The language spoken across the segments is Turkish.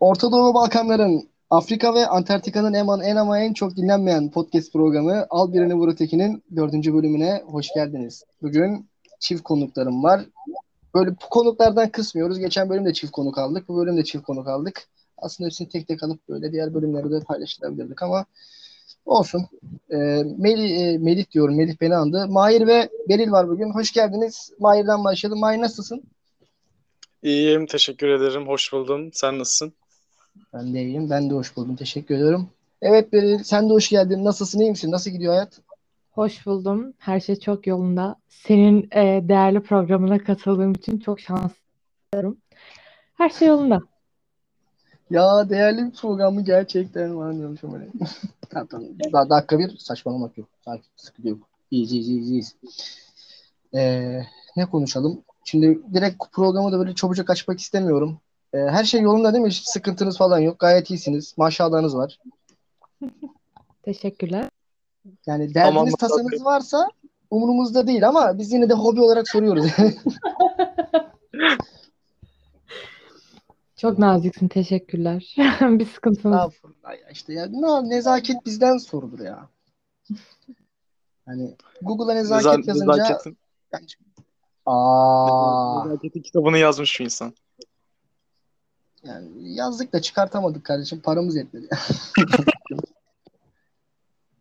Orta Doğu Balkanların Afrika ve Antarktika'nın en, en ama en çok dinlenmeyen podcast programı Al Birini Vur Öteki'nin dördüncü bölümüne hoş geldiniz. Bugün çift konuklarım var. Böyle bu konuklardan kısmıyoruz. Geçen bölümde çift konuk aldık. Bu bölümde çift konuk aldık. Aslında hepsini tek tek alıp böyle diğer bölümlerde de paylaştırabilirdik ama olsun. Ee, Melih, e, Melih diyorum. Melih beni andı. Mahir ve Beril var bugün. Hoş geldiniz. Mahir'den başlayalım. Mahir nasılsın? İyiyim, teşekkür ederim. Hoş buldum. Sen nasılsın? Ben de iyiyim. Ben de hoş buldum. Teşekkür ediyorum. Evet Beril, sen de hoş geldin. Nasılsın, iyi misin? Nasıl gidiyor hayat? Hoş buldum. Her şey çok yolunda. Senin e, değerli programına katıldığım için çok şanslıyım. Her şey yolunda. Ya değerli bir programı gerçekten var diyormuşum öyle. tamam tamam. Daha dakika bir saçmalamak yok. Sakin, sıkıntı yok. İyiyiz, iyiyiz, iyiyiz, iyiyiz. Ee, ne konuşalım? Şimdi direkt programı da böyle çabucak açmak istemiyorum. Ee, her şey yolunda değil mi? Hiç sıkıntınız falan yok. Gayet iyisiniz. Maşallahınız var. Teşekkürler. Yani derdiniz, Aman tasanız varsa umurumuzda değil ama biz yine de hobi olarak soruyoruz. Çok naziksin. Teşekkürler. Bir sıkıntınız. Estağfurullah ya işte ya ne, nezaket bizden sorulur ya. Hani Google'a nezaket Neza- yazınca Nezaketin, bence Aa, Nezaketin kitabını yazmış şu insan. Yani yazdık da çıkartamadık kardeşim. Paramız yetmedi.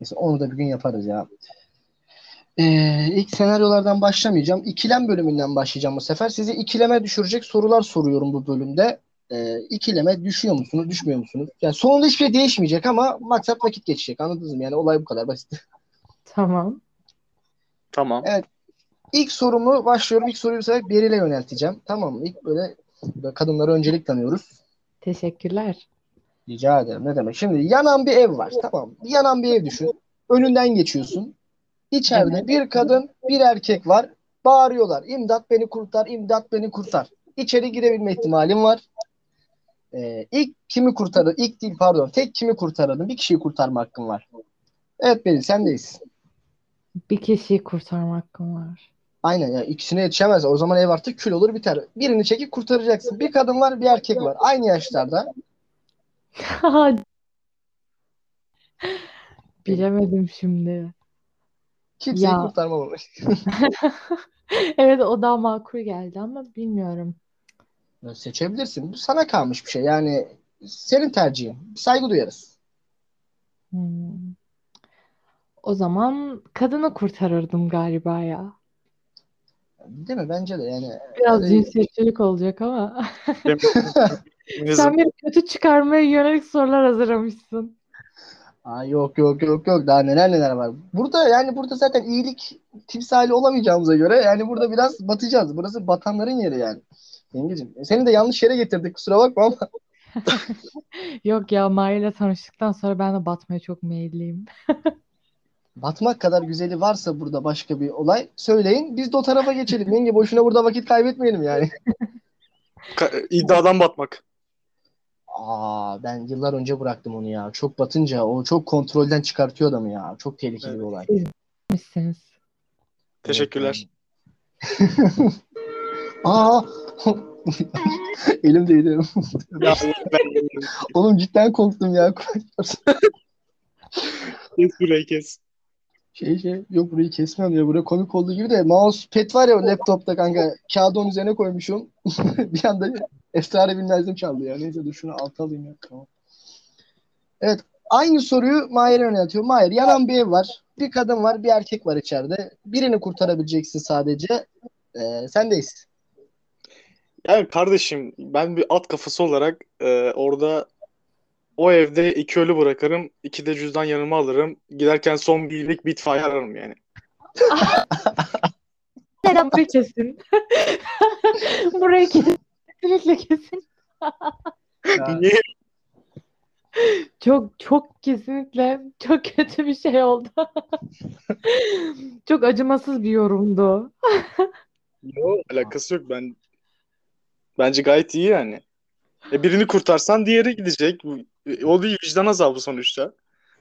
Neyse onu da bir gün yaparız ya. Ee, ilk senaryolardan başlamayacağım. İkilem bölümünden başlayacağım bu sefer. Sizi ikileme düşürecek sorular soruyorum bu bölümde. Ee, ikileme düşüyor musunuz, düşmüyor musunuz? Yani sonunda hiçbir şey değişmeyecek ama maksat vakit geçecek. Anladınız mı? Yani olay bu kadar basit. Tamam. Tamam. Evet. İlk sorumu başlıyorum. İlk soruyu bu sefer Beril'e yönelteceğim. Tamam mı? İlk böyle, böyle kadınlara öncelik tanıyoruz. Teşekkürler. Rica ederim. Ne demek? Şimdi yanan bir ev var. Tamam. Yanan bir ev düşün. Önünden geçiyorsun. İçeride Evet. bir kadın, bir erkek var. Bağırıyorlar. İmdat beni kurtar, imdat beni kurtar. İçeri girebilme ihtimalin var. Ee, ilk kimi kurtarır? İlk değil pardon. Tek kimi kurtarırdın? Bir kişiyi kurtarma hakkın var. Evet Beril sendeyiz. Bir kişiyi kurtarma hakkım var. Aynen ya ikisine yetişemez. O zaman ev artık kül olur biter. Birini çekip kurtaracaksın. Bir kadın var, bir erkek var. Aynı yaşlarda. Bilemedim şimdi. Kimseyi Ya. kurtarmamamış. Evet o daha makul geldi ama bilmiyorum. Seçebilirsin. Bu sana kalmış bir şey. Yani senin tercihin. Saygı duyarız. Hmm. O zaman kadını kurtarırdım galiba ya. Değil mi? Bence de yani. Biraz Yani- cinsiyetçilik olacak ama. Sen beni kötü çıkarmaya yönelik sorular hazırlamışsın. Aa, yok yok yok yok. Daha neler neler var. Burada yani burada zaten iyilik timsali olamayacağımıza göre yani burada biraz batacağız. Burası batanların yeri yani. Yengeciğim. e, Seni de yanlış yere getirdik. Kusura bakma ama. Yok ya Mahir'le tanıştıktan sonra ben de batmaya çok meyilliyim. Batmak kadar güzeli varsa burada başka bir olay söyleyin. Biz de o tarafa geçelim. Yenge boşuna burada vakit kaybetmeyelim yani. Ka- iddiadan batmak. Aa ben yıllar önce bıraktım onu ya. Çok batınca o çok kontrolden çıkartıyor adamı ya. Çok tehlikeli bir olay. Misiniz? Teşekkürler. Aa elim değdi. Oğlum cidden korktum ya. kes burayı kes. Şey şey yok burayı kesmem ya. Buraya komik olduğu gibi de mousepad var ya laptopta kanka. Kağıdı onun üzerine koymuşum. bir anda esrarı bilmezdim çaldı ya. Neyse dur şunu alta alayım ya. Tamam. Evet. Aynı soruyu Mahir'e yöneltiyorum. Mahir yanan bir ev var. Bir kadın var, bir erkek var içeride. Birini kurtarabileceksin sadece. Ee, sendeyiz. Yani kardeşim ben bir at kafası olarak e, orada o evde iki ölü bırakırım. iki de cüzdan yanıma alırım. Giderken son bir iyilik bir itfaiye ararım yani. Neden burayı kesin? Burayı kesin. Kesinlikle kesin. Niye? Çok çok kesinlikle çok kötü bir şey oldu. Çok acımasız bir yorumdu. Yok alakası yok ben. Bence gayet iyi yani. E birini kurtarsan diğeri gidecek. Bu- O bir vicdan azabı sonuçta.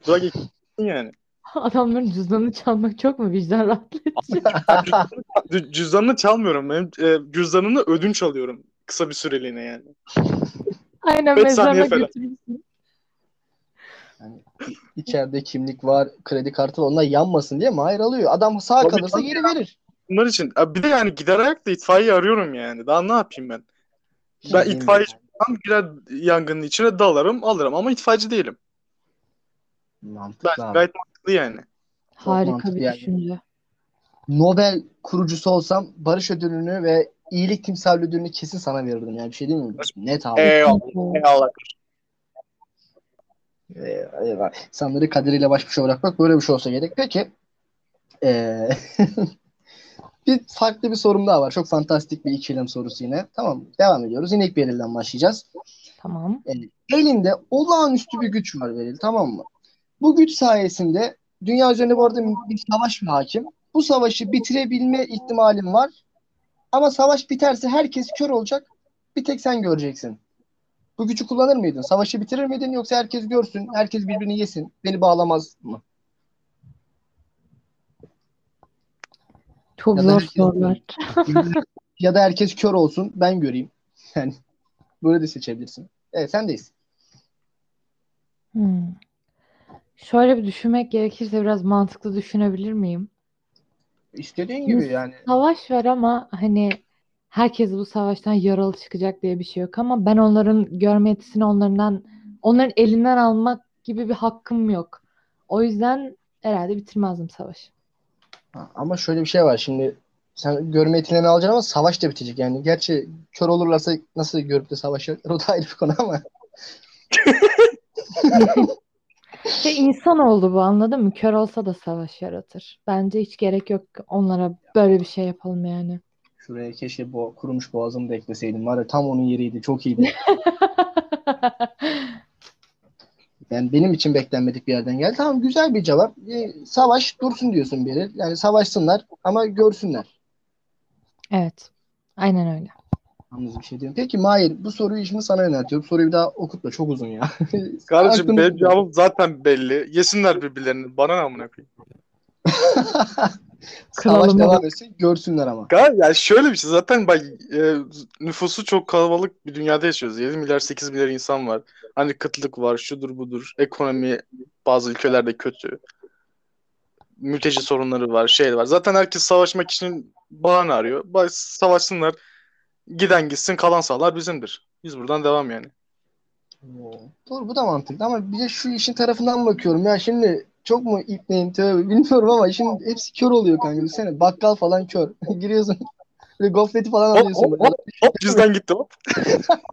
Bırak yani. Adamların cüzdanını çalmak çok mu vicdan rahatlatıcı? Cüzdanını- Cüzdanını çalmıyorum. Benim e, cüzdanını ödünç alıyorum. Kısa bir süreliğine yani. Aynen mezarına götürürsün. Yani içeride kimlik var, kredi kartı var. Onlar yanmasın diye Mahir alıyor. Adam sağ Tabii, kalırsa geri verir. Bunlar için. Abi Bir de yani gider ayakla itfaiye arıyorum yani. Daha ne yapayım ben? Ben Şey itfaiye Tam girer yangının içine dalarım alırım ama itfaiyeci değilim. Mantıklı Ben abi. gayet mantıklı yani. Harika bir yani. düşünce. Nobel kurucusu olsam barış ödülünü ve iyilik timsali ödülünü kesin sana verirdim. Yani bir şey değil mi? Net abi. Eyvallah. Eyvallah. Eyvah. İnsanları kaderiyle baş başa bırakmak böyle bir şey olsa gerek. Peki. Ee, bir farklı bir sorum daha var. Çok fantastik bir ikilem sorusu yine. Tamam devam ediyoruz. Yine ilk Beril'den başlayacağız. Tamam. Elinde olağanüstü bir güç var Beril tamam mı? Bu güç sayesinde dünya üzerinde bu arada bir savaş hakim. Bu savaşı bitirebilme ihtimalin var. Ama savaş biterse herkes kör olacak. Bir tek sen göreceksin. Bu gücü kullanır mıydın? Savaşı bitirir miydin yoksa herkes görsün, herkes birbirini yesin. Beni bağlamaz mı? Çok Ya zor herkes- sorular. ya da herkes kör olsun, ben göreyim. Yani böyle de seçebilirsin. Evet, sendeyiz. Hmm. Şöyle bir düşünmek gerekirse biraz mantıklı düşünebilir miyim? İstediğin gibi yani. Savaş var ama hani herkes bu savaştan yaralı çıkacak diye bir şey yok ama ben onların görme yetisini onlardan onların elinden almak gibi bir hakkım yok. O yüzden herhalde bitirmezdim savaşı. Ama şöyle bir şey var şimdi sen görme yetilerini alacaksın ama savaş da bitecek yani. Gerçi kör olurlarsa nasıl görüp de savaşacaklar o da ayrı bir konu ama. Ve insan oldu bu anladın mı? Kör olsa da savaş yaratır. Bence hiç gerek yok onlara böyle bir şey yapalım yani. Şuraya keşke bu kurumuş boğazımı da ekleseydim. Var ya tam onun yeriydi. Çok iyiydi. Yani benim için beklenmedik bir yerden geldi. Tamam güzel bir cevap. Ee, savaş dursun diyorsun biri. Yani savaşsınlar ama görsünler. Evet. Aynen öyle. Yalnız bir şey diyorum. Peki Mahir bu soruyu şimdi sana yöneltiyorum. Soruyu bir daha okutma. Çok uzun ya. Kardeşim Aklını- benim cevabım zaten belli. Yesinler birbirlerini. Bana ne amına koyayım. Savaş devam etsin. Görsünler ama. Gal- Yani şöyle bir şey zaten bak e, nüfusu çok kalabalık bir dünyada yaşıyoruz. 7 milyar 8 milyar insan var. Hani kıtlık var, şudur budur. Ekonomi bazı ülkelerde kötü. Mülteci sorunları var, şey var. Zaten herkes savaşmak için bahane arıyor. Bak, Savaşsınlar. Giden gitsin, kalan sağlar bizimdir. Biz buradan devam yani. Doğru bu da mantıklı ama bir de şu işin tarafından bakıyorum. Ya şimdi çok mu ipneyin tövbe bilmiyorum ama şimdi hepsi kör oluyor kanka. Düşünsene bakkal falan kör. Giriyorsun böyle gofreti falan Hop alıyorsun. hop hop hop cüzdan gitti hop.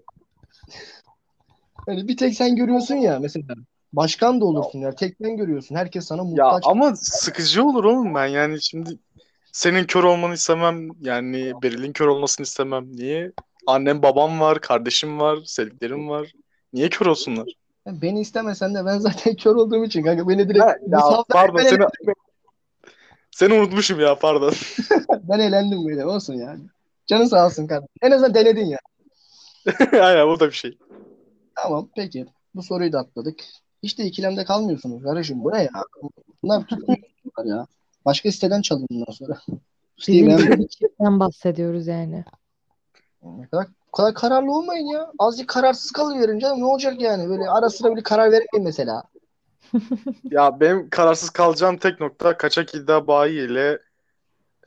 Hani bir tek sen görüyorsun ya mesela. Başkan da olursun ya. Tek sen görüyorsun. Herkes sana Ya muhtaç. ama sıkıcı olur oğlum ben yani şimdi senin kör olmanı istemem yani Beril'in kör olmasını istemem. Niye? Annem babam var, kardeşim var, sevdiklerim var. Niye kör olsunlar? Beni istemesen de ben zaten kör olduğum için kanka beni direkt Ha, ya pardon ben, seni seni unutmuşum ya pardon. ben eğlendim böyle olsun ya. Canın sağ olsun kardeşim. En azından denedin ya. Aynen bu da bir şey. Tamam peki. Bu soruyu da atladık. Hiç de ikilemde kalmıyorsunuz kardeşim. Bu ne ya? Bunlar tutmuyorlar ya. Başka siteden çalın bundan sonra. Çiftten bahsediyoruz yani. Ne kadar, bu kadar kararlı olmayın ya. Azıcık kararsız kalıverin canım. Ne olacak yani? Böyle ara sıra bir karar vermeyin mesela. Ya benim kararsız kalacağım tek nokta kaçak iddia bayi ile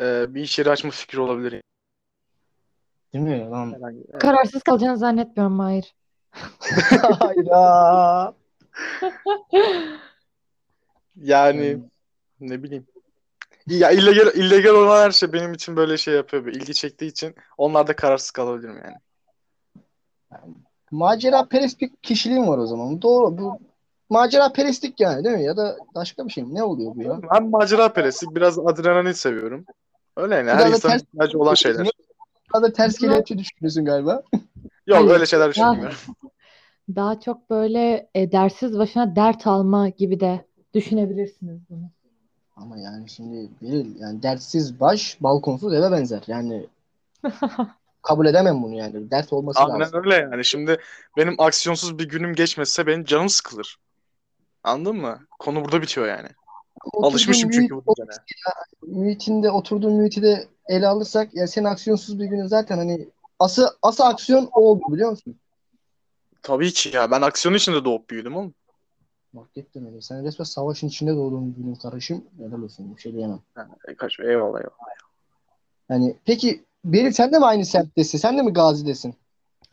e, bir iş yeri açma fikri olabilir. Değil mi lan? Kararsız kalacağını zannetmiyorum Hayır. Hayda. yani ne bileyim. Ya illegal, illegal olan her şey benim için böyle şey yapıyor. Böyle ilgi çektiği için onlarda kararsız kalabilirim yani. Macera perest bir kişiliğim var o zaman. Doğru. Bu macera perestlik yani değil mi? Ya da başka bir şey mi? Ne oluyor bu ya? Ben macera perestlik, biraz adrenalin seviyorum. Öyle yani. Her Biraz da insanın ters- ihtiyacı olan şeyler. Daha da ters kelepçe düşünüyorsun galiba. Yok öyle şeyler düşünmüyorum. Daha çok böyle e, dersiz başına dert alma gibi de düşünebilirsiniz bunu. Ama yani şimdi Beril yani dertsiz baş balkonsuz eve benzer. Yani kabul edemem bunu yani. Dert olması Aynen lazım. öyle yani. Şimdi benim aksiyonsuz bir günüm geçmese benim canım sıkılır. Anladın mı? Konu burada bitiyor yani. Oturduğun Alışmışım çünkü bu düzene. mühitinde oturduğun mühiti de ele alırsak ya senin aksiyonsuz bir günün zaten hani ası ası aksiyon o oldu biliyor musun? Tabii ki ya. Ben aksiyon içinde doğup büyüdüm oğlum. Hakikaten öyle. Sen resmen savaşın içinde doğduğun bir kardeşim. Helal olsun. Bir şey diyemem. Ha, kaç eyvallah eyvallah. Yani peki Beril sen de mi aynı semttesin? Sen de mi Gazi'desin?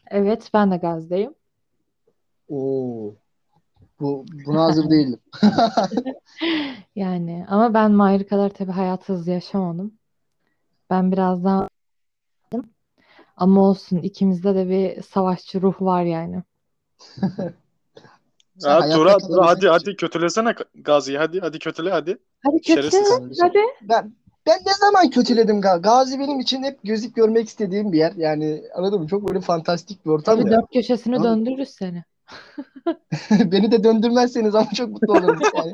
Evet, ben de Gaz'dayım. Oo. Bu buna hazır değildim. Yani ama ben Mahir kadar tabii hayat hızlı yaşamadım. Ben biraz daha ama olsun ikimizde de bir savaşçı ruh var yani. Ha, Tura, Tura hadi için- hadi kötülesene Gazi'yi hadi hadi kötüle hadi. Hadi kötü, Şerefsiz. hadi. Ben ben ne zaman kötüledim Ga- Gazi benim için hep gözüp görmek istediğim bir yer. Yani anladın mı? Çok böyle fantastik bir ortam Tabii ya. dört köşesini Abi- döndürürüz seni. Beni de döndürmezseniz ama çok mutlu olurum. Yani.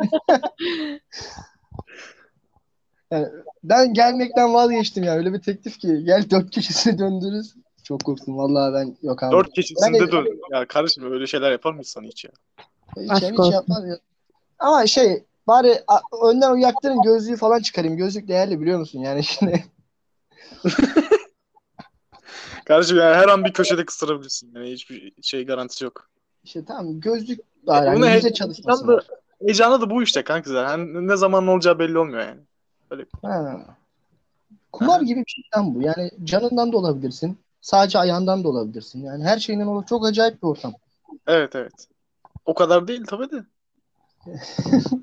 Yani ben gelmekten vazgeçtim ya. Öyle bir teklif ki gel dört köşesini döndürürüz. Çok korktum vallahi ben yok abi. Dört kişisinde de- dön. Ya kardeşim öyle şeyler yapar mı insan hiç ya? Hiç, Aşk hiç olsun. yapmaz. Ama şey bari a- önden yaktırın gözlüğü falan çıkarayım. Gözlük değerli biliyor musun? Yani şimdi Kardeşim yani her an bir köşede kıstırabilirsin. Yani hiçbir şey garantisi yok. işte tamam gözlük bari Bunu hani yüze he- çalışmasın. heyecanı da, heyecanı da bu işte kanka zaten. Hani ne zaman ne olacağı belli olmuyor yani. Ha. Kumar Aha. gibi bir şeyden bu. Yani canından da olabilirsin. Sadece ayağından da olabilirsin. Yani her şeyinden olur. Çok acayip bir ortam. Evet evet. O kadar değil tabii de.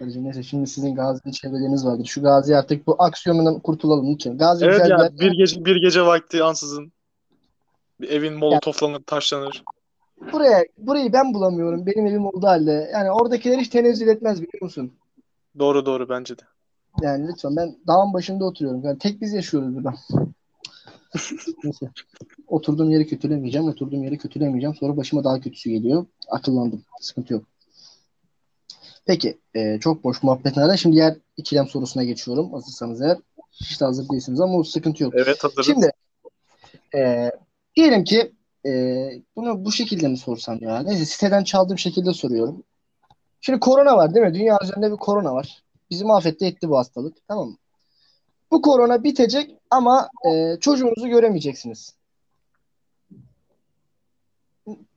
Neyse şimdi sizin Gazi'nin çevreleriniz vardır. Şu Gazi artık bu aksiyonundan kurtulalım lütfen. Gazi Evet güzel ya bir bir gece bir gece vakti ansızın bir evin molotoflanır, taşlanır. Buraya, burayı ben bulamıyorum. Benim evim olduğu halde. Yani oradakiler hiç tenezzül etmez biliyor musun? Doğru doğru bence de. Yani lütfen ben dağın başında oturuyorum. Yani tek biz yaşıyoruz burada. Neyse. Oturduğum yeri kötülemeyeceğim. Oturduğum yeri kötülemeyeceğim. Sonra başıma daha kötüsü geliyor. Akıllandım. Sıkıntı yok. Peki. e, çok boş muhabbetlerden şimdi diğer ikilem sorusuna geçiyorum. Hazırsanız eğer. Hiç de hazır değilsiniz ama o sıkıntı yok. Evet hazırız. Şimdi e, diyelim ki e, bunu bu şekilde mi sorsam ya? Neyse siteden çaldığım şekilde soruyorum. Şimdi korona var değil mi? Dünya üzerinde bir korona var. Bizi mahvetti etti bu hastalık. Tamam mı? Bu korona bitecek ama e, çocuğunuzu göremeyeceksiniz.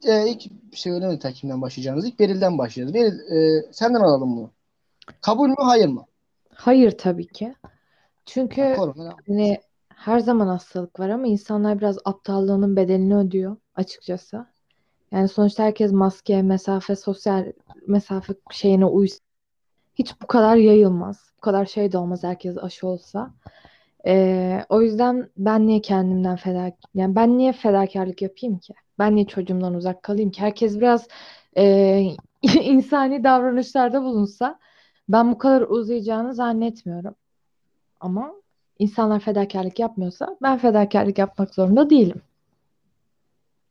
E, ilk bir şey öğrenemedik ta kimden başlayacağınız. İlk Beril'den başlayacağız. Beril e, senden alalım bunu. Kabul mü hayır mı? Hayır tabii ki. Çünkü Korona. hani her zaman hastalık var ama insanlar biraz aptallığının bedelini ödüyor açıkçası. Yani sonuçta herkes maske, mesafe, sosyal mesafe şeyine uysa hiç bu kadar yayılmaz. Bu kadar şey de olmaz herkes aşı olsa. Ee, o yüzden ben niye kendimden feda yani ben niye fedakarlık yapayım ki? Ben niye çocuğumdan uzak kalayım ki? Herkes biraz e, insani davranışlarda bulunsa ben bu kadar uzayacağını zannetmiyorum. Ama insanlar fedakarlık yapmıyorsa ben fedakarlık yapmak zorunda değilim.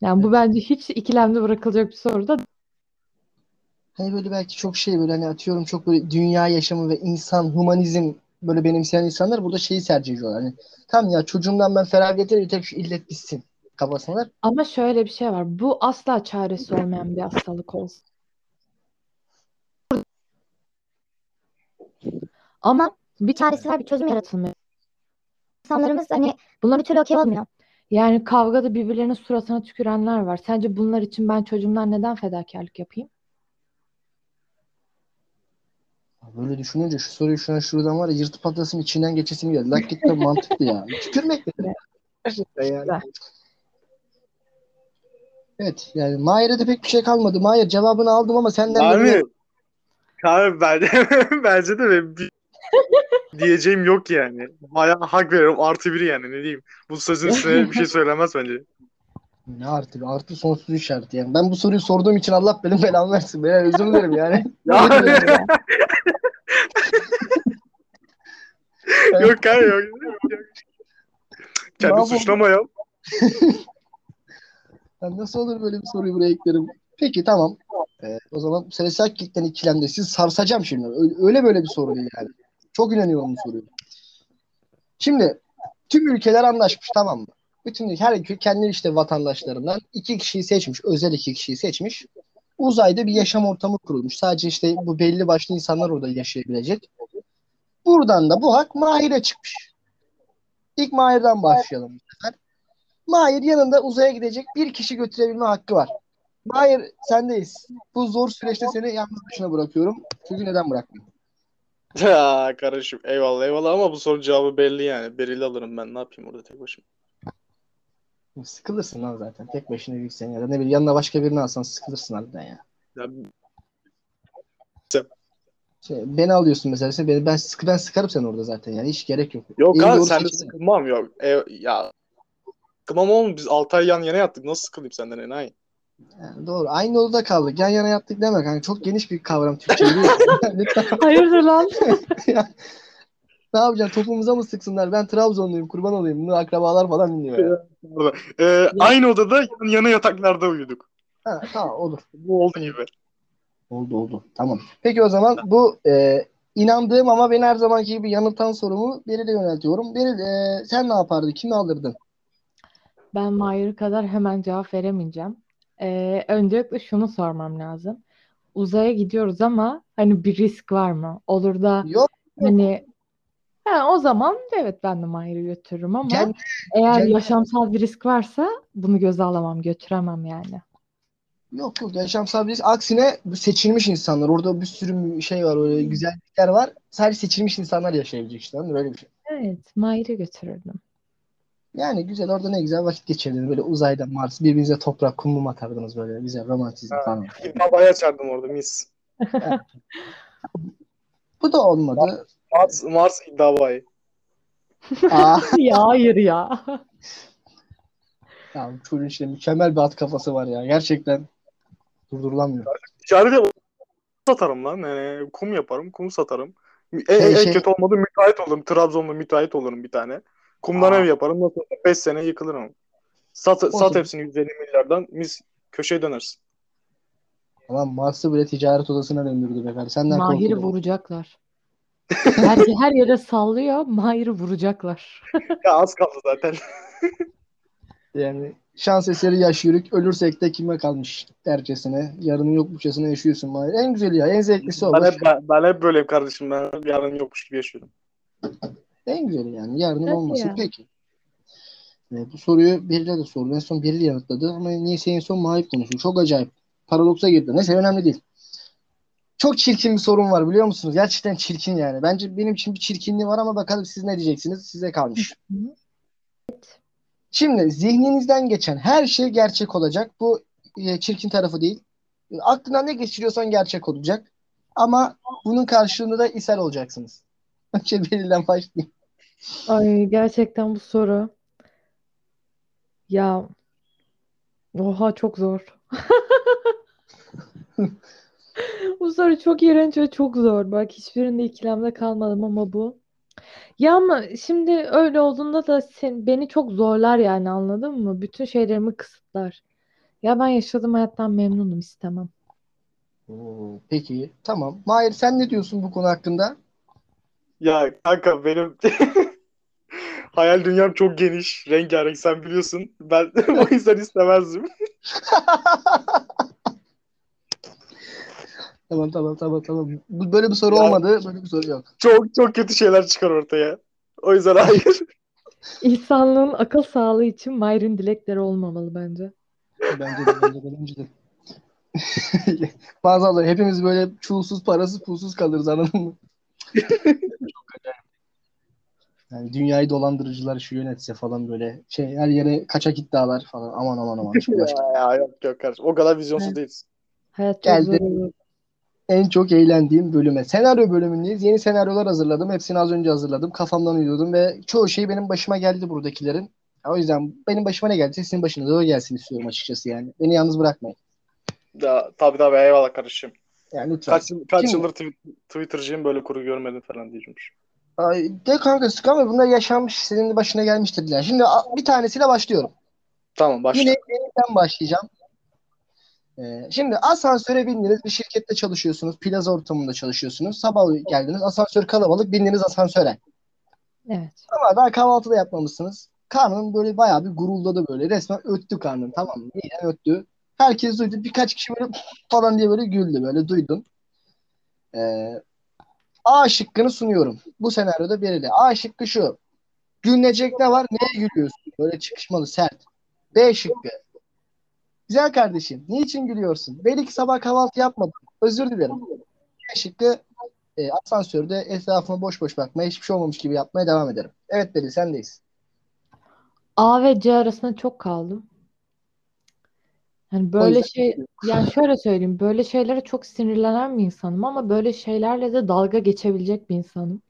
Yani bu bence hiç ikilemde bırakılacak bir soru da Hani böyle belki çok şey böyle hani atıyorum çok böyle dünya yaşamı ve insan, humanizm böyle benimseyen insanlar burada şeyi tercih ediyorlar. Hani tam ya çocuğumdan ben feragat ederim yeter ki şu illet bitsin kafasındalar. Ama şöyle bir şey var. Bu asla çaresi olmayan bir hastalık olsun. Ama bir çaresi var, bir çözüm yaratılmıyor. İnsanlarımız hani bunlar bir türlü okey olmuyor. Yani kavgada birbirlerinin suratına tükürenler var. Sence bunlar için ben çocuğumdan neden fedakarlık yapayım? Böyle düşününce şu soruyu şuna şuradan var ya yırtıp atlasım içinden geçesim geldi. Hakikaten mantıklı ya. Tükürmek de. Yani. Evet yani Mahir'e de pek bir şey kalmadı. Mahir cevabını aldım ama senden de Abi, bir- abi bence, bence de benim bir diyeceğim yok yani. Bayağı hak veriyorum. Artı biri yani ne diyeyim. Bu sözün üstüne bir şey söylemez bence. Ne artı artı sonsuz işareti yani. Ben bu soruyu sorduğum için Allah benim belamı versin. Ben özür dilerim yani. Ya. Yok kanka yok. yok. Kendi suçlama ya. Ben nasıl olur böyle bir soruyu buraya eklerim? Peki tamam. Ee, o zaman sayısal kilitten ikilemde sizi sarsacağım şimdi. Öyle, öyle böyle bir soru değil yani. Çok inanıyorum bu soruya. Şimdi tüm ülkeler anlaşmış tamam mı? Bütün her kendi işte vatandaşlarından iki kişiyi seçmiş. Özel iki kişiyi seçmiş. Uzayda bir yaşam ortamı kurulmuş. Sadece işte bu belli başlı insanlar orada yaşayabilecek. Buradan da bu hak Mahir'e çıkmış. İlk Mahir'den başlayalım. Mahir yanında uzaya gidecek bir kişi götürebilme hakkı var. Hayır sendeyiz. Bu zor süreçte seni yalnız başına bırakıyorum. Çünkü neden bırakmayayım? Ya kardeşim eyvallah eyvallah ama bu sorunun cevabı belli yani. Berili alırım ben ne yapayım orada tek başıma. Sıkılırsın lan zaten. Tek başına yürüysen ya da ne bileyim yanına başka birini alsan sıkılırsın harbiden ya. Ya, Şey, beni alıyorsun mesela. Sen, beni, ben, sıkı, ben sıkarım seni orada zaten yani. Hiç gerek yok. yok doğru sen de sıkılmam yok. E, ya sıkılmam oğlum biz 6 ay yan yana yattık nasıl sıkılayım senden enayi? Yani doğru. Aynı odada kaldık. Yan yana yattık demek. Yani çok geniş bir kavram Türkçe. Hayırdır lan? Ne yapacaksın? Topumuza mı sıksınlar? Ben Trabzonluyum. Kurban olayım. Bunu akrabalar falan dinliyor ya. Ee, aynı odada yan yana yataklarda uyuduk. Ha, tamam olur. Bu oldu gibi. Oldu oldu. Tamam. Peki o zaman bu e, inandığım ama beni her zamanki gibi yanıltan sorumu Beril'e yöneltiyorum. Beril e, sen ne yapardın? Kimi alırdın? Ben Mahir kadar hemen cevap veremeyeceğim. Ee, öncelikle şunu sormam lazım. Uzaya gidiyoruz ama hani bir risk var mı? Olur da Yok. hani ha, o zaman evet ben de Mahir'i götürürüm ama Kendi- eğer kendi- yaşamsal bir risk varsa bunu göze alamam, götüremem yani. Yok yok yaşamsal bir risk. Aksine bu seçilmiş insanlar. Orada bir sürü şey var. Öyle güzellikler var. Sadece seçilmiş insanlar yaşayabilecek işte. mı? Böyle bir şey. Evet, Mahir'i götürürdüm. Yani güzel orada ne güzel vakit geçirdiniz. Böyle uzayda Mars birbirinize toprak kum mum atardınız böyle güzel romantizm Ha. falan. Havaya açardım orada mis. Bu da olmadı. Mars, Mars iddia bayi. Aa, Ya hayır ya. ya bu çocuğun işte mükemmel bir at kafası var ya. Gerçekten durdurulamıyor. Ticarete satarım lan. Yani kum yaparım, kum satarım. En, Şey- en şey- kötü olmadı müteahhit olurum. Trabzon'da müteahhit olurum bir tane. Kumdan Aa. ev yaparım. Nasıl 5 sene yıkılırım. Sat, sat zaman- hepsini 150 milyardan mis köşeye dönersin. Ama Mars'ı bile ticaret odasına döndürdü be kardeşim. Senden Mahir'i korkuyorum. vuracaklar. Her, her yere sallıyor, Mahir'i vuracaklar. Ya az kaldı zaten. Yani şans eseri yaş yürük. Ölürsek de kime kalmış dercesine. Yarının yokmuşçasına yaşıyorsun. Mahir. En güzeli ya. En zevklisi o. Ben hep, ben, ben hep böyleyim kardeşim. Ben yarın yokmuş gibi yaşıyorum. En güzeli yani. Yarının Tabii olması. ya. Peki. E, bu soruyu Beril'e de sordu. En son Beril yanıtladı. Ama niyeyse en son Mahir konuşuyor. Çok acayip. Paradoksa girdi. Neyse önemli değil. Çok çirkin bir sorun var biliyor musunuz? Gerçekten çirkin yani. Bence benim için bir çirkinliği var ama bakalım siz ne diyeceksiniz? Size kalmış. Şimdi zihninizden geçen her şey gerçek olacak. Bu e, çirkin tarafı değil. Aklından ne geçiriyorsan gerçek olacak. Ama bunun karşılığında da ishal olacaksınız. Önce Beril'den başlayayım. Ay gerçekten bu soru. Ya oha çok zor. Bu soru çok iğrenç ve çok zor. Bak hiçbirinde ikilemde kalmadım ama bu. Ya ama şimdi öyle olduğunda da sen, beni çok zorlar yani anladın mı? Bütün şeylerimi kısıtlar. Ya ben yaşadığım hayattan memnunum istemem. Oo, peki tamam. Mahir sen ne diyorsun bu konu hakkında? Ya kanka benim hayal dünyam çok geniş. Rengarenk sen biliyorsun. Ben o yüzden istemezdim. Tamam tamam tamam tamam. Bu böyle bir soru Ya- olmadı. Böyle bir soru yok. Çok çok kötü şeyler çıkar ortaya. O yüzden hayır. İnsanlığın akıl sağlığı için Mahir'in dilekleri olmamalı bence. Bence de bence de bence de. Maazallah hepimiz böyle çulsuz parasız pulsuz kalırız anladın mı? Çok acayip. Yani dünyayı dolandırıcılar şu yönetse falan böyle şey her yere kaçak iddialar falan aman aman aman. Ya, ya, yok yok kardeşim. O kadar vizyonsuz değiliz. Hayat çok Geldi. zor olur. En çok eğlendiğim bölüme. Senaryo bölümündeyiz. Yeni senaryolar hazırladım. Hepsini az önce hazırladım. Kafamdan uydurdum ve çoğu şey benim başıma geldi buradakilerin. O yüzden benim başıma ne geldiyse sizin başınıza da gelsin istiyorum açıkçası yani. Beni yalnız bırakmayın. Ya, tabii tabii eyvallah kardeşim. Yani lütfen. Kaç, kaç Şimdi- yıldır tw- Twitter'cıyım böyle kuru görmedim falan diyeceğimmiş. Ay, de kanka sıkama bunlar yaşanmış senin de başına gelmiştir diler. Şimdi bir tanesiyle başlıyorum. Tamam başla. Yine yeniden başlayacağım. Ee, şimdi asansöre bindiniz bir şirkette çalışıyorsunuz. Plaza ortamında çalışıyorsunuz. Sabah geldiniz asansör kalabalık bindiniz asansöre. Evet. Ama daha kahvaltı da yapmamışsınız. Karnın böyle bayağı bir guruldadı böyle. Resmen öttü karnın tamam mı? Yine öttü. Herkes duydu. Birkaç kişi böyle falan diye böyle güldü böyle duydun. Ee, A şıkkını sunuyorum. Bu senaryoda belirli. A şıkkı şu. Gülünecek ne var? Neye gülüyorsun? Böyle çıkışmalı sert. B şıkkı. Güzel kardeşim. Niçin gülüyorsun? Belki sabah kahvaltı yapmadın. Özür dilerim. Şıkkı e, asansörde etrafıma boş boş bakmaya, hiçbir şey olmamış gibi yapmaya devam ederim. Evet Beli sendeyiz. A ve C arasında çok kaldım. Yani böyle yüzden- şey yani şöyle söyleyeyim böyle şeylere çok sinirlenen bir insanım ama böyle şeylerle de dalga geçebilecek bir insanım.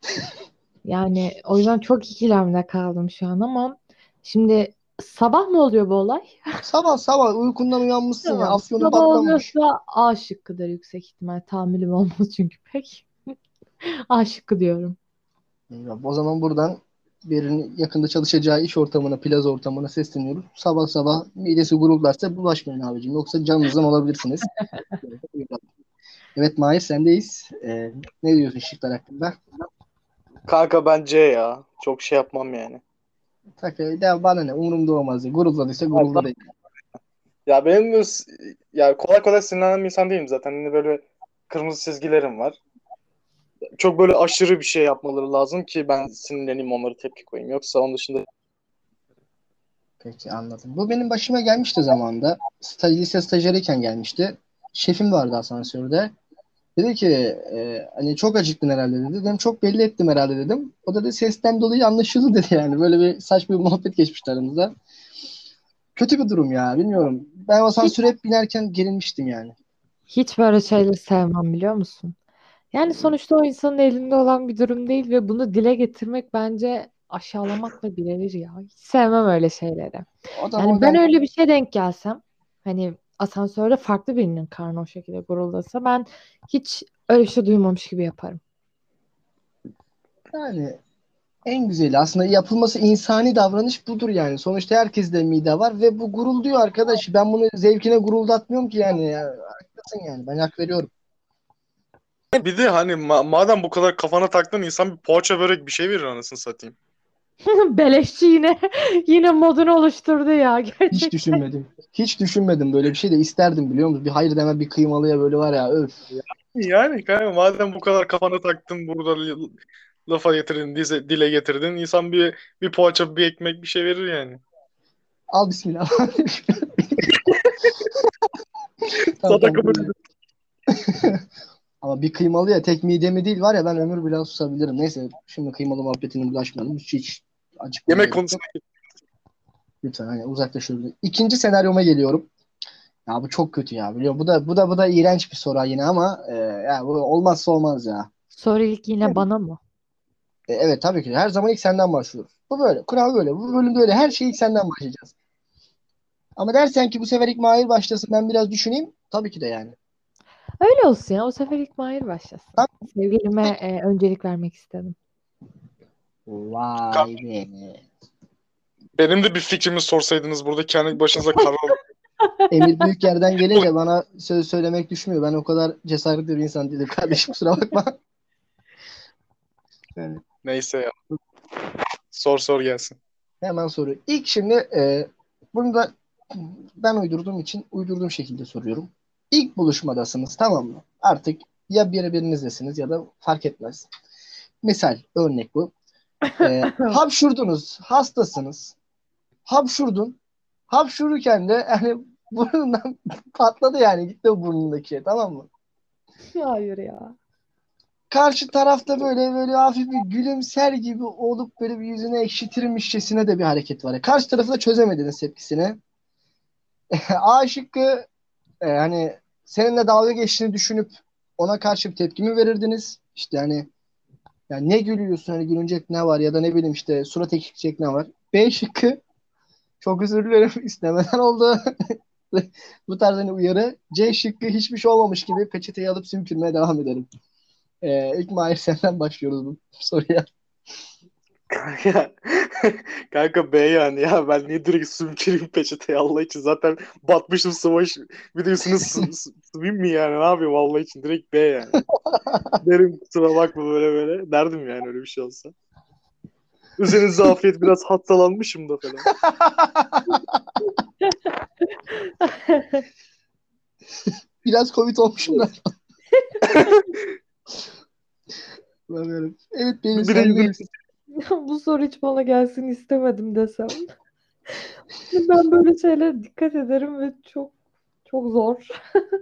Yani o yüzden çok ikilemde kaldım şu an ama şimdi sabah mı oluyor bu olay? Sabah sabah uykundan uyanmışsın ya. Tamam. Afyonun Sabah patlamış. oluyorsa A şıkkıdır yüksek ihtimal. Tahammülüm olmaz çünkü pek. A şıkkı diyorum. Ya, O zaman buradan birinin yakında çalışacağı iş ortamına, plaza ortamına sesleniyoruz. Sabah sabah midesi guruldarsa bulaşmayın abicim. Yoksa canınızdan olabilirsiniz. Evet Mahir sendeyiz. Ee, ne diyorsun şıklar hakkında? Kanka ben C ya. Çok şey yapmam yani. Tak, ya bana ne umurumda olmaz. Guruldadıysa gurulda değil. Ya benim de ya kolay kolay sinirlenen bir insan değilim zaten. Hani böyle kırmızı çizgilerim var. Çok böyle aşırı bir şey yapmaları lazım ki ben sinirleneyim onlara tepki koyayım. Yoksa onun dışında Peki anladım. Bu benim başıma gelmişti zamanında. Staj, lise stajyeriyken gelmişti. Şefim vardı asansörde. Dedi ki e, hani çok acıktın herhalde dedi. Dedim çok belli ettim herhalde dedim. O da dedi sesten dolayı anlaşıldı dedi yani. Böyle bir saçma bir muhabbet geçmişti aramızda. Kötü bir durum ya bilmiyorum. Ben asansöre hep binerken gerilmiştim yani. Hiç böyle şeyleri sevmem biliyor musun? Yani sonuçta o insanın elinde olan bir durum değil ve bunu dile getirmek bence aşağılamakla birebir ya. Hiç sevmem öyle şeyleri. O Yani oradan- ben öyle bir şey denk gelsem hani asansörde farklı birinin karnı o şekilde guruldasa ben hiç öyle bir şey duymamış gibi yaparım. Yani en güzeli aslında yapılması insani davranış budur yani. Sonuçta herkeste mide var ve bu gurulduyor arkadaş. Ben bunu zevkine guruldatmıyorum ki yani. Ya, haklısın yani. Ben hak veriyorum. bir de hani ma- madem bu kadar kafana taktın insan bir poğaça börek bir şey verir anasını satayım. Beleşçi yine yine modunu oluşturdu ya Hiç gerçekten. düşünmedim. Hiç düşünmedim böyle bir şey de isterdim biliyor musun? Bir hayır deme bir kıymalıya böyle var ya öf. Yani kanka madem bu kadar kafana taktın burada lafa getirdin, dize, dile getirdin insan bir bir poğaça, bir ekmek bir şey verir yani. Al bismillah. Tamam, tamam. Ama bir kıymalıya tek midemi değil var ya ben ömür bile susabilirim. Neyse şimdi kıymalı muhabbetine bulaşmayalım. Hiç, hiç acıkmaya Yemek yok. Lütfen hani uzaklaşıyoruz. İkinci senaryoma geliyorum. Ya bu çok kötü ya biliyorum. Bu da bu da bu da iğrenç bir soru yine ama e, ya bu olmazsa olmaz ya. Soru ilk yine bana mı? E, evet tabii ki her zaman ilk senden başlıyoruz. Bu böyle. Kural böyle. Bu bölümde öyle. Her şeyi ilk senden başlayacağız. Ama dersen ki bu sefer ilk Mahir başlasın ben biraz düşüneyim. Tabii ki de yani. Öyle olsun ya. O sefer ilk Mahir başlasın. Tamam. Sevgilime e, öncelik vermek istedim. Vay be. Benim de bir fikrimi sorsaydınız burada kendi başınıza karar Emir büyük yerden gelince bana söz söylemek düşmüyor. Ben o kadar cesaretli bir insan değilim. Kardeşim kusura bakma. Yani Neyse ya. Sor sor gelsin. hemen soru. İlk şimdi e, bunu da ben uydurduğum için uydurduğum şekilde soruyorum. İlk buluşmadasınız tamam mı? Artık ya birbirinizdesiniz ya da fark etmez. Misal örnek bu. E, hapşurdunuz, hastasınız. Hapşurdun. Hapşururken de yani burnundan patladı yani gitti burnundaki şey tamam mı? Hayır ya. Karşı tarafta böyle böyle hafif bir gülümser gibi olup böyle bir yüzüne ekşitirmişçesine de bir hareket var. Karşı tarafı da çözemediniz tepkisini. A şıkkı e, hani seninle dalga geçtiğini düşünüp ona karşı bir tepki mi verirdiniz? İşte hani yani ne gülüyorsun hani gülünecek ne var ya da ne bileyim işte surat ekşitecek ne var? B şıkkı çok özür dilerim istemeden oldu. Bu tarz hani uyarı. C şıkkı hiçbir şey olmamış gibi peçeteyi alıp sümkürmeye devam ederim. Ee, ilk Mahir senden başlıyoruz bu soruya. Kanka, kanka B yani ya ben niye direkt sümküreyim peçeteyi Allah için zaten batmışım savaş bir de üstüne sı- sı- sıvayım mı yani ne yapayım Allah için direkt B yani. Derim kusura bakma böyle böyle derdim yani öyle bir şey olsa. Üzerinize afiyet biraz hastalanmışım da falan. Biraz Covid olmuşum da. Evet benim Bir de. Bu soru hiç bana gelsin istemedim desem. Ben böyle şeylere dikkat ederim ve çok çok zor.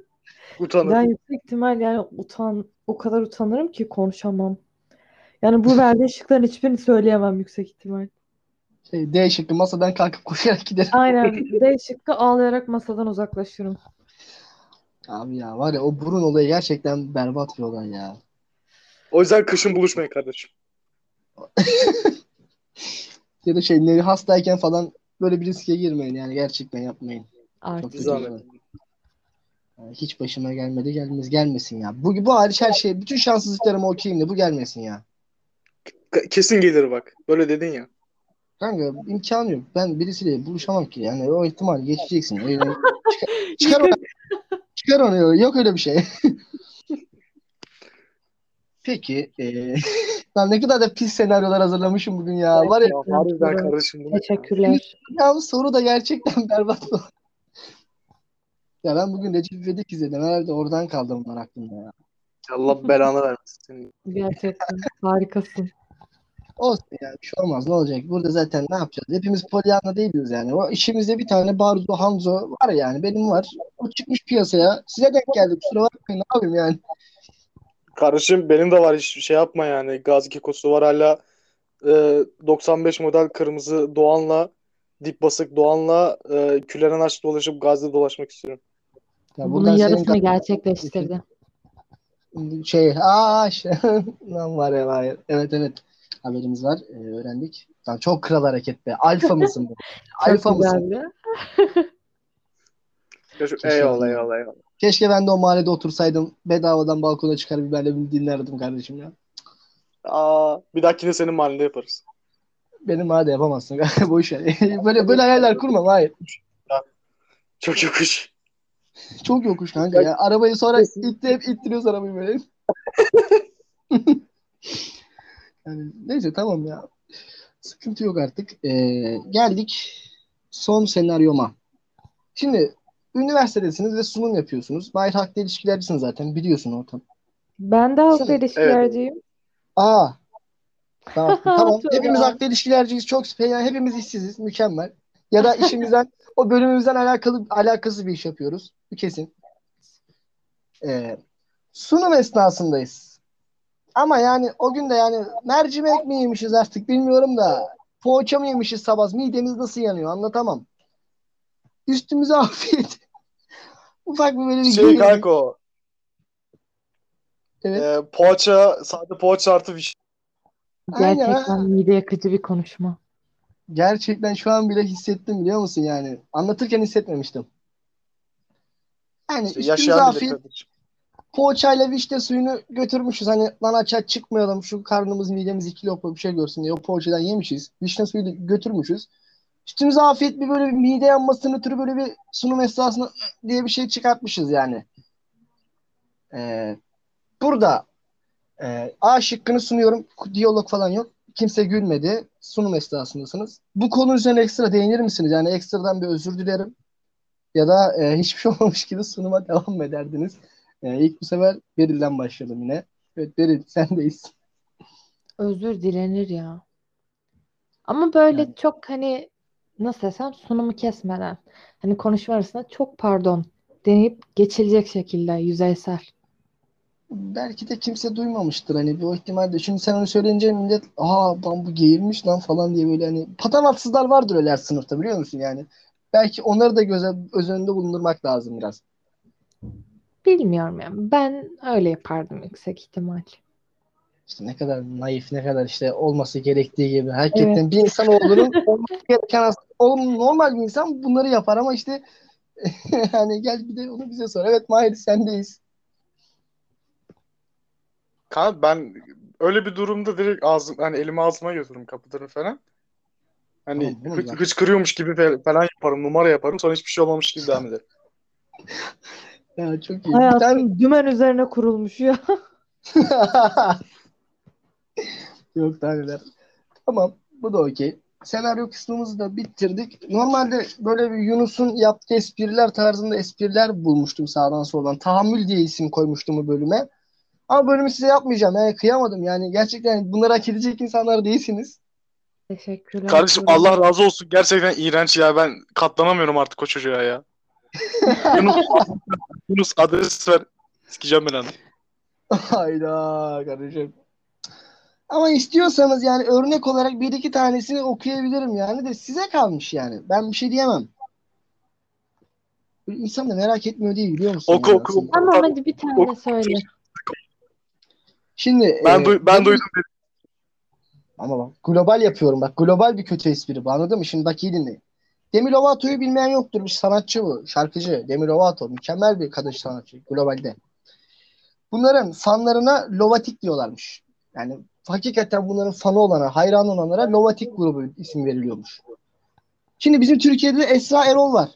Utanır. Ben yüksek ihtimal yani utan o kadar utanırım ki konuşamam. Yani bu verdiği şıkların hiçbirini söyleyemem yüksek ihtimal. Şey, D şıkkı masadan kalkıp koşarak giderim. Aynen. D şıkkı ağlayarak masadan uzaklaşırım. Abi ya var ya o burun olayı gerçekten berbat bir olay ya. O yüzden kışın buluşmayın kardeşim. Ya da şey ne hastayken falan böyle bir riske girmeyin yani gerçekten yapmayın. Çok Artık. Zahmet. Yani hiç başıma gelmedi gelmez gelmesin ya. Bu bu hariç her şey bütün şanssızlıklarıma okeyim de bu gelmesin ya. Kesin gelir bak. Böyle dedin ya. Kanka imkanı yok. Ben birisiyle buluşamam ki. Yani o ihtimali geçeceksin. Öyle, çıkar, çıkar onu. Çıkar onu. Yok öyle bir şey. Peki. eee lan ne kadar da pis senaryolar hazırlamışım bugün ya. Var ya, Ya harbiden kardeşim? Teşekkürler. ya bu soru da gerçekten berbat. Ya ben bugün Recep İvedik izledim. Herhalde oradan kaldı bunlar aklımda ya. Allah belanı vermesin seni. Gerçekten harikasın. Olsun yani bir şey olmaz ne olacak? Burada zaten ne yapacağız? Hepimiz Pollyanna değiliz yani. O işimizde bir tane Barzo, Hanzo var yani benim var. O çıkmış piyasaya. Size denk geldi kusura bakmayın ne yapayım yani. Kardeşim benim de var hiç şey yapma yani. Gazi Kekosu var hala e, 95 model kırmızı Doğan'la dip basık Doğan'la e, Küleren Aç dolaşıp Gazi'de dolaşmak istiyorum. Ya Bunun buradan senin yarısını gerçekleştirdi. şey aa şey, lan var ya var ya. Evet evet haberimiz var Ee, öğrendik. Lan çok kral hareket be. Alfa mısın bu? Alfa mısın? güzeldi. Keşke- Eyvallah eyvallah eyvallah. Keşke ben de o mahallede otursaydım. Bedavadan balkona çıkar de dinlerdim kardeşim ya. Aa, bir dahakine senin mahallede yaparız. Benim mahallede yapamazsın. Boş ver. böyle böyle hayaller kurmam hayır. Çok yokuş. Çok yokuş kanka ya. Arabayı sonra ittirip ittiriyoruz arabayı böyle. yani neyse tamam ya. Sıkıntı yok artık. Ee, geldik son senaryoma. Şimdi üniversitedesiniz ve sunum yapıyorsunuz. Mahir haklı ilişkilercisiniz zaten biliyorsun ortam. Ben de halkla Evet. ilişkilerciyim. Aa. Tamam. tamam. Hepimiz haklı ilişkilerciyiz. Çok süper. Yani hepimiz işsiziz. Mükemmel. Ya da işimizden o bölümümüzden alakalı alakasız bir iş yapıyoruz. Bu kesin. Ee, sunum esnasındayız. Ama yani o gün de yani mercimek mi yemişiz artık bilmiyorum da poğaça mı yemişiz sabah midemiz nasıl yanıyor anlatamam. Üstümüze afiyet. Ufak bir böyle bir Şey kanka o. Evet. E, poğaça, sade poğaça artı viş. Aynen, Gerçekten mide yakıcı bir konuşma. Gerçekten şu an bile hissettim biliyor musun yani? Anlatırken hissetmemiştim. Yani İşte üstümüze kardeşim. poğaçayla vişne suyunu götürmüşüz. Hani lan aç aç çıkmayalım şu karnımız midemiz iki lokma bir şey görsün diye o poğaçadan yemişiz. Vişne suyu da götürmüşüz. Üstümüze afiyet bir böyle bir mide yanmasını türü böyle bir sunum esnasında diye bir şey çıkartmışız yani. Ee, burada e, A şıkkını sunuyorum. Diyalog falan yok. Kimse gülmedi. Sunum esnasındasınız. Bu konu üzerine ekstra değinir misiniz? Yani ekstradan bir özür dilerim. Ya da e, hiçbir şey olmamış gibi sunuma devam mı ederdiniz? E, ilk bu sefer Beril'den başlayalım yine. Evet Beril sendeyiz. Özür dilenir ya. Ama böyle Yani. çok hani nasıl desem sunumu kesmeden hani konuşma arasında çok pardon deneyip geçilecek şekilde yüzeysel. Belki de kimse duymamıştır hani bu ihtimalle. Çünkü sen onu söyleyince millet aa lan bu geğirmiş lan falan diye böyle hani patavatsızlar vardır öyle her sınıfta biliyor musun yani. Belki onları da göze, göz önünde bulundurmak lazım biraz. Bilmiyorum yani. Ben öyle yapardım yüksek ihtimal. İşte ne kadar naif, ne kadar işte olması gerektiği gibi. Hakikaten bir insan olduğunun olması gereken normal bir insan bunları yapar ama işte hani gel bir de onu bize sor. Evet Mahir sendeyiz. Kanka ben öyle bir durumda direkt ağzım hani elimi ağzıma götürürüm kapıları falan. Hani Tamam, hıç, yap. hıçkırıyormuş gibi falan yaparım, numara yaparım. Sonra hiçbir şey olmamış gibi devam ederim. Ya çok iyi. Bir tane Hayatım dümen üzerine kurulmuş ya. Yok daha neler. Tamam. Bu da okey. Senaryo kısmımızı da bitirdik. Normalde böyle bir Yunus'un yaptığı espriler tarzında espriler bulmuştum sağdan soldan. Tahammül diye isim koymuştum bu bölüme. Ama bölümü size yapmayacağım. Yani kıyamadım. Yani gerçekten bunları hak edecek insanlar değilsiniz. Teşekkürler. Kardeşim Allah razı olsun. Gerçekten iğrenç ya. Ben katlanamıyorum artık o çocuğa ya. Yunus, Yunus adres ver. Sikeceğim ben onu. Hayda kardeşim. Ama istiyorsanız yani örnek olarak bir iki tanesini okuyabilirim yani de size kalmış yani. Ben bir şey diyemem. İnsan da merak etmiyor değil biliyor musun? Oku, oku. Tamam hadi bir tane Oku. söyle. Şimdi Ben, e, duy- ben duydum. dedim. Ama bak global yapıyorum bak. Global bir kötü espri bu anladın mı? Şimdi bak iyi dinleyin. Demi Lovato'yu bilmeyen yoktur. Bir sanatçı bu. Şarkıcı. Demi Lovato. Mükemmel bir kadın sanatçı. Globalde. Bunların fanlarına Lovatik diyorlarmış. Yani hakikaten bunların fanı olana, hayran olanlara Lovatik grubu isim veriliyormuş. Şimdi bizim Türkiye'de de Esra Erol var.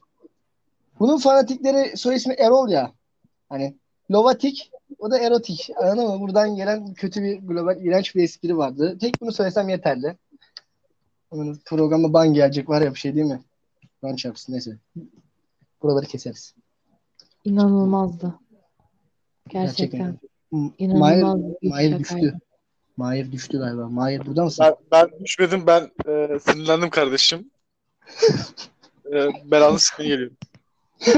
Bunun fanatikleri soy ismi Erol ya. Hani Lovatik o da erotik. Anladın mı? Buradan gelen kötü bir global iğrenç bir espri vardı. Tek bunu söylesem yeterli. Programa ban gelecek var ya bir şey değil mi? Ban çarpsın neyse. Buraları keseriz. İnanılmazdı. Gerçekten. M- İnanılmaz Mahir, Mahir düştü. Mahir düştü galiba. Mahir burada mısın? Ben, ben düşmedim. Ben e, sinirlendim kardeşim. e, belanı sıkın geliyor.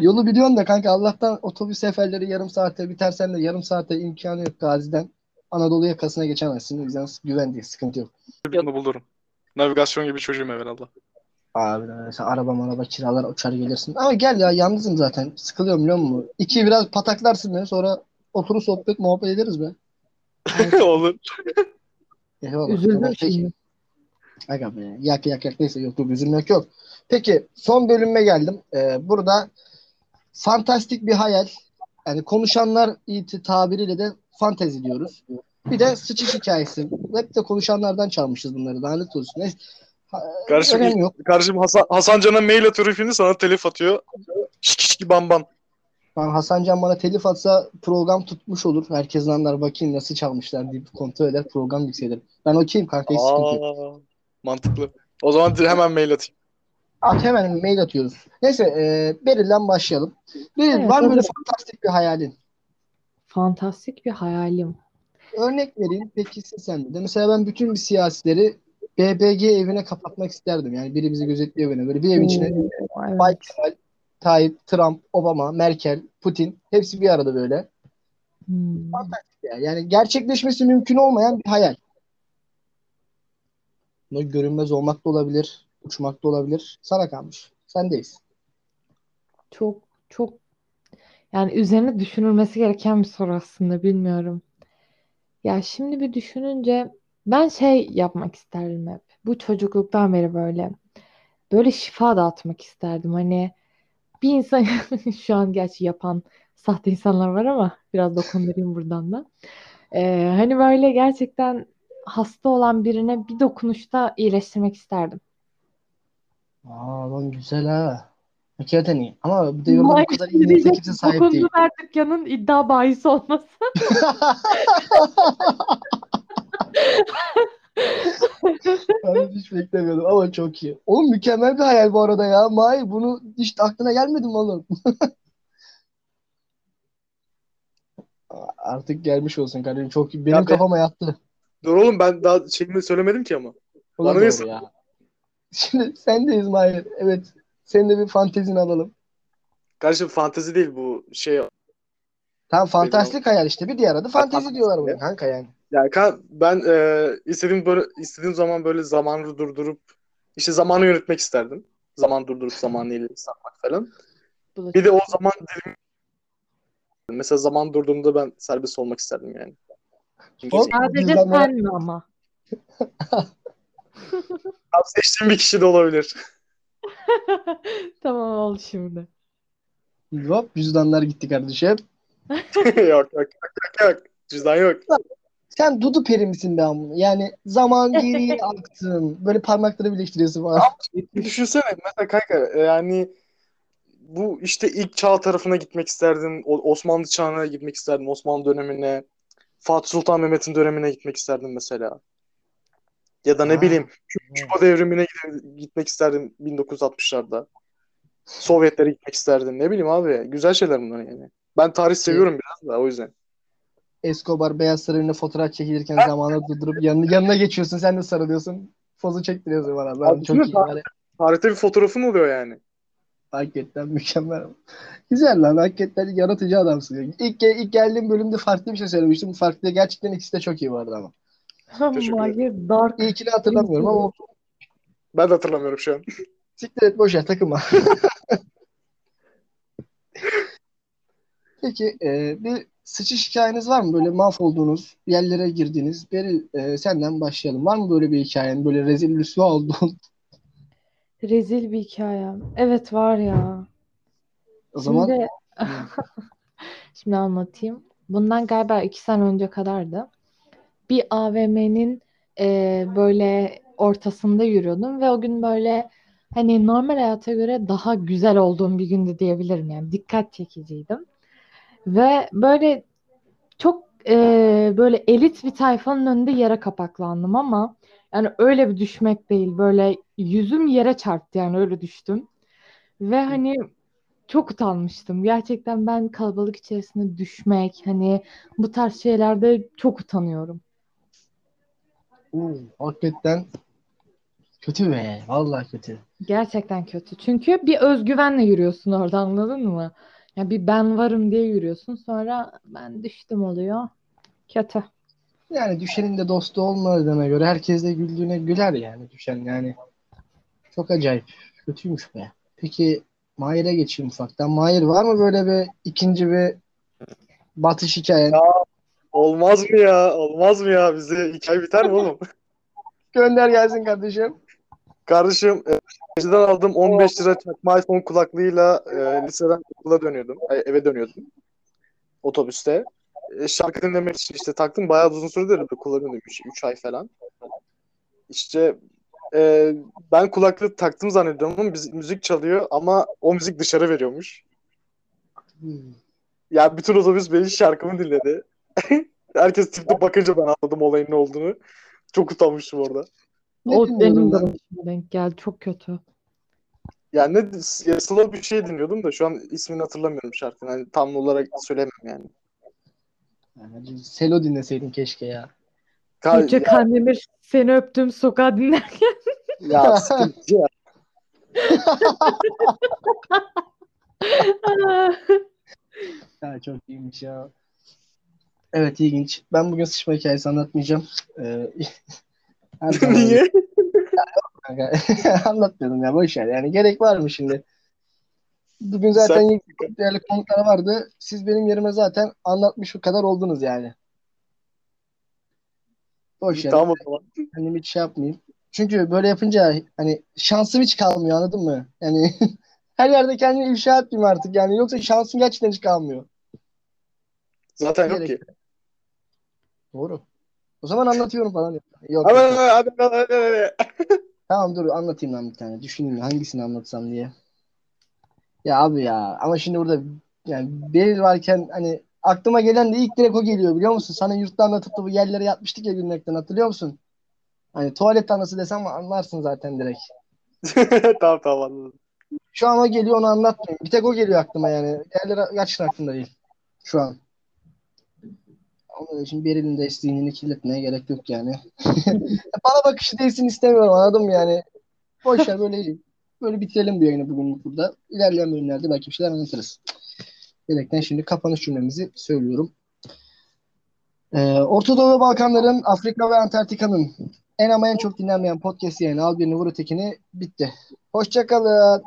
Yolu biliyorsun da kanka Allah'tan otobüs seferleri yarım saate bitersen de yarım saate imkanı yok Gazi'den. Anadolu yakasına geçemezsin. O yüzden güvenli, sıkıntı yok. Bunu bulurum. Navigasyon gibi çocuğum evvelallah. Abi sen araba maraba kiralar uçar gelirsin. Ama gel ya yalnızım zaten. Sıkılıyorum biliyor musun? İki biraz pataklarsın beni sonra oturup sohbet muhabbet ederiz be. Olur. Eyvallah. Üzüldüm şimdi. Aga be. Yak yak yak neyse yok yok üzülmek yok. Peki son bölüme geldim. Ee, burada fantastik bir hayal. Yani konuşanlar iti tabiriyle de fantezi diyoruz. Bir de sıçış hikayesi. Hep de konuşanlardan çalmışız bunları. Lanet olsun. Neyse. Önemi yok. kardeşim Hasan, Hasan Can'a mail atıyor sana telif atıyor. Şiki bam bam. Ben Hasan Can bana telif atsa program tutmuş olur. Herkes anlar bakayım nasıl çalmışlar deyip kontrol eder program yükselir. Ben okeyim kanka hiç sıkıntı yok. Aa, mantıklı. O zaman hemen mail atayım. At hemen mail atıyoruz. Neyse e, Beril'den başlayalım. Beril Evet, var mı böyle fantastik bir hayalin? Fantastik bir hayalim. Örnek vereyim peki sen de. Mesela ben bütün bir siyasileri BBG evine kapatmak isterdim. Yani biri bizi gözetliyor beni. Böyle bir evin içine Oo, evet. Biden, Tayyip, Trump, Obama, Merkel, Putin hepsi bir arada böyle. Hmm. Yani gerçekleşmesi mümkün olmayan bir hayal. Bu görünmez olmak da olabilir, uçmak da olabilir. Sana kalmış. Sendeyiz. Çok çok yani üzerine düşünülmesi gereken bir soru aslında bilmiyorum. Ya şimdi bir düşününce ben şey yapmak isterdim hep. Bu çocukluktan beri böyle. Böyle şifa dağıtmak isterdim. Hani bir insan şu an gerçi yapan sahte insanlar var ama biraz dokundurayım buradan da. Ee, hani böyle gerçekten hasta olan birine bir dokunuşta iyileştirmek isterdim. Aa lan güzel ha. Hakikaten iyi. Ama bu devirde bu Vay, kadar iyi niyete kimse sahip değil. dokunduğum her dükkanın iddia bahisi olması. Ben hiç beklemiyordum ama çok iyi. Oğlum mükemmel bir hayal bu arada ya. Mahir bunu hiç aklına gelmedi mi oğlum? Artık gelmiş olsun kardeşim. Çok iyi. Benim Ya kafama yattı. Dur oğlum ben daha şeyimi söylemedim ki ama. O da Bana doğru ya. Şimdi sendeyiz Mahir. Evet. Senin de bir fantezini alalım. Kardeşim fantezi değil bu şey. Tamam fantastik hayal işte. Bir diğer adı fantezi diyorlar ya. buna kanka yani. Yani kan- ben e, istediğim böyle istediğim zaman böyle zamanı durdurup işte zamanı yönetmek isterdim. Zaman durdurup zamanı ileri sarmak falan. Bir de o zaman dilimi mesela zaman durduğumda ben serbest olmak isterdim yani. Çünkü. Sadece sen mi ama? Tam seçtiğim bir kişi de olabilir. Tamam oldu şimdi. Hop cüzdanlar gitti kardeşim. yok yok yok yok yok. Cüzdan yok. Sen Dudu peri misin be amına? Yani zaman geri aksın. Böyle parmakları birleştiriyorsun falan. Bir düşünsene mesela kanka yani bu işte ilk çağ tarafına gitmek isterdim. Osmanlı çağına gitmek isterdim. Osmanlı dönemine. Fatih Sultan Mehmet'in dönemine gitmek isterdim mesela. Ya da ne Ha. bileyim Küba devrimine gitmek isterdim 1960'larda. Sovyetlere gitmek isterdim. Ne bileyim abi. Güzel şeyler bunlar yani. Ben tarih seviyorum biraz da o yüzden. Escobar Beyaz Sarayı'nda fotoğraf çekilirken zamanı durdurup yanına, yanına geçiyorsun sen de sarılıyorsun. Pozu çektiriyorsun bana. Ben Abi, çok iyi. ya. Tarihte bir fotoğrafın oluyor yani. Hakikaten mükemmel. Güzel lan. Hakikaten yaratıcı adamsın. İlk, ilk geldiğim bölümde farklı bir şey söylemiştim. Farklı gerçekten ikisi de çok iyi vardı ama. Hayır, dark. İlkini hatırlamıyorum ama Ben de hatırlamıyorum şu an. siktir et boş ver takılma. Peki e, bir sıçış hikayeniz var mı? Böyle mahvolduğunuz, yerlere girdiğiniz. Beril e, senden başlayalım. Var mı böyle bir hikayen? Böyle rezil rüsva olduğun? Rezil bir hikayem. Evet var ya. O zaman Şimdi şimdi anlatayım. Bundan galiba iki sene önce kadardı. Bir AVM'nin e, böyle ortasında yürüyordum ve o gün böyle hani normal hayata göre daha güzel olduğum bir gündü diyebilirim yani dikkat çekiciydim. Ve böyle çok e, böyle elit bir tayfanın önünde yere kapaklandım ama yani öyle bir düşmek değil böyle yüzüm yere çarptı yani öyle düştüm. Ve hani çok utanmıştım. Gerçekten ben kalabalık içerisinde düşmek hani bu tarz şeylerde çok utanıyorum. Oo, hakikaten kötü be. Vallahi kötü. Gerçekten kötü. Çünkü bir özgüvenle yürüyorsun orada anladın mı? Ya bir ben varım diye yürüyorsun. Sonra ben düştüm oluyor. Kötü. Yani düşenin de dostu olmadığına göre herkes de güldüğüne güler yani düşen yani. Çok acayip. Kötüymüş be. Peki Mahir'e geçeyim ufaktan. Mahir var mı böyle bir ikinci bir batış hikayen? Olmaz mı ya? Olmaz mı ya? Bize hikaye biter mi oğlum? Gönder gelsin kardeşim. Kardeşim e, önceden aldığım 15 lira çakma iPhone kulaklığıyla e, liseden okula dönüyordum. Ay, eve dönüyordum. Otobüste. E, şarkı dinlemek için işte taktım. Bayağı uzun süredir de kullanıyordum. 3 ay falan. İşte e, ben kulaklığı taktım zannediyorum ama biz, müzik çalıyor ama o müzik dışarı veriyormuş. Hmm. Ya bütün otobüs benim şarkımı dinledi. Herkes tipte bakınca ben anladım olayın ne olduğunu. Çok utanmıştım orada. Ne O benim de başıma denk geldi. Çok kötü. Yani ne ya slow bir şey dinliyordum da şu an ismini hatırlamıyorum şarkının. Hani tam olarak söylemem yani. Yani Selo dinleseydin keşke ya. Ka- Tuğçe Kandemir seni öptüm sokağa dinlerken. ya sıkıntı ya. Ha, çok iyiymiş ya. Evet ilginç. Ben bugün sıçma hikayesi anlatmayacağım. Ee, her Niye? Anlatmıyordum ya boş ver. Yani gerek var mı şimdi? Bugün zaten değerli konuklar vardı. Siz benim yerime zaten anlatmış kadar oldunuz yani. Boş ver. Tamam o zaman. Hani hiç şey yapmayayım. Çünkü böyle yapınca hani şansım hiç kalmıyor anladın mı? Yani her yerde kendimi ifşa etmeyeyim artık yani. Yoksa şansım gerçekten hiç kalmıyor. Zaten yok ki. Doğru. O zaman anlatıyorum falan. Yok, Hadi yok. hadi hadi hadi hadi. Tamam dur anlatayım ben bir tane. Düşüneyim hangisini anlatsam diye. Ya abi ya ama şimdi burada yani Beril varken hani aklıma gelen de ilk direkt o geliyor biliyor musun? Sana yurtta anlatıp da bu yerlere yatmıştık ya gülmekten hatırlıyor musun? Hani tuvalet anası desem anlarsın zaten direkt. tamam tamam anladım. Şu an o geliyor onu anlatmayayım. Bir tek o geliyor aklıma yani. Diğerleri gerçekten aklımda değil. Şu an. Onun için Beril'in de zihnini kirletmeye gerek yok yani. Bana bakışı değilsin istemiyorum anladın mı yani? Boş ver böyle böyle bitirelim bu yayını bugün burada. İlerleyen bölümlerde belki bir şeyler anlatırız. Gerekten şimdi kapanış cümlemizi söylüyorum. Ee, Orta Doğu ve Balkanların, Afrika ve Antarktika'nın en ama en çok dinlenmeyen podcast yayını Al Birini Vur Ötekini bitti. Hoşçakalın.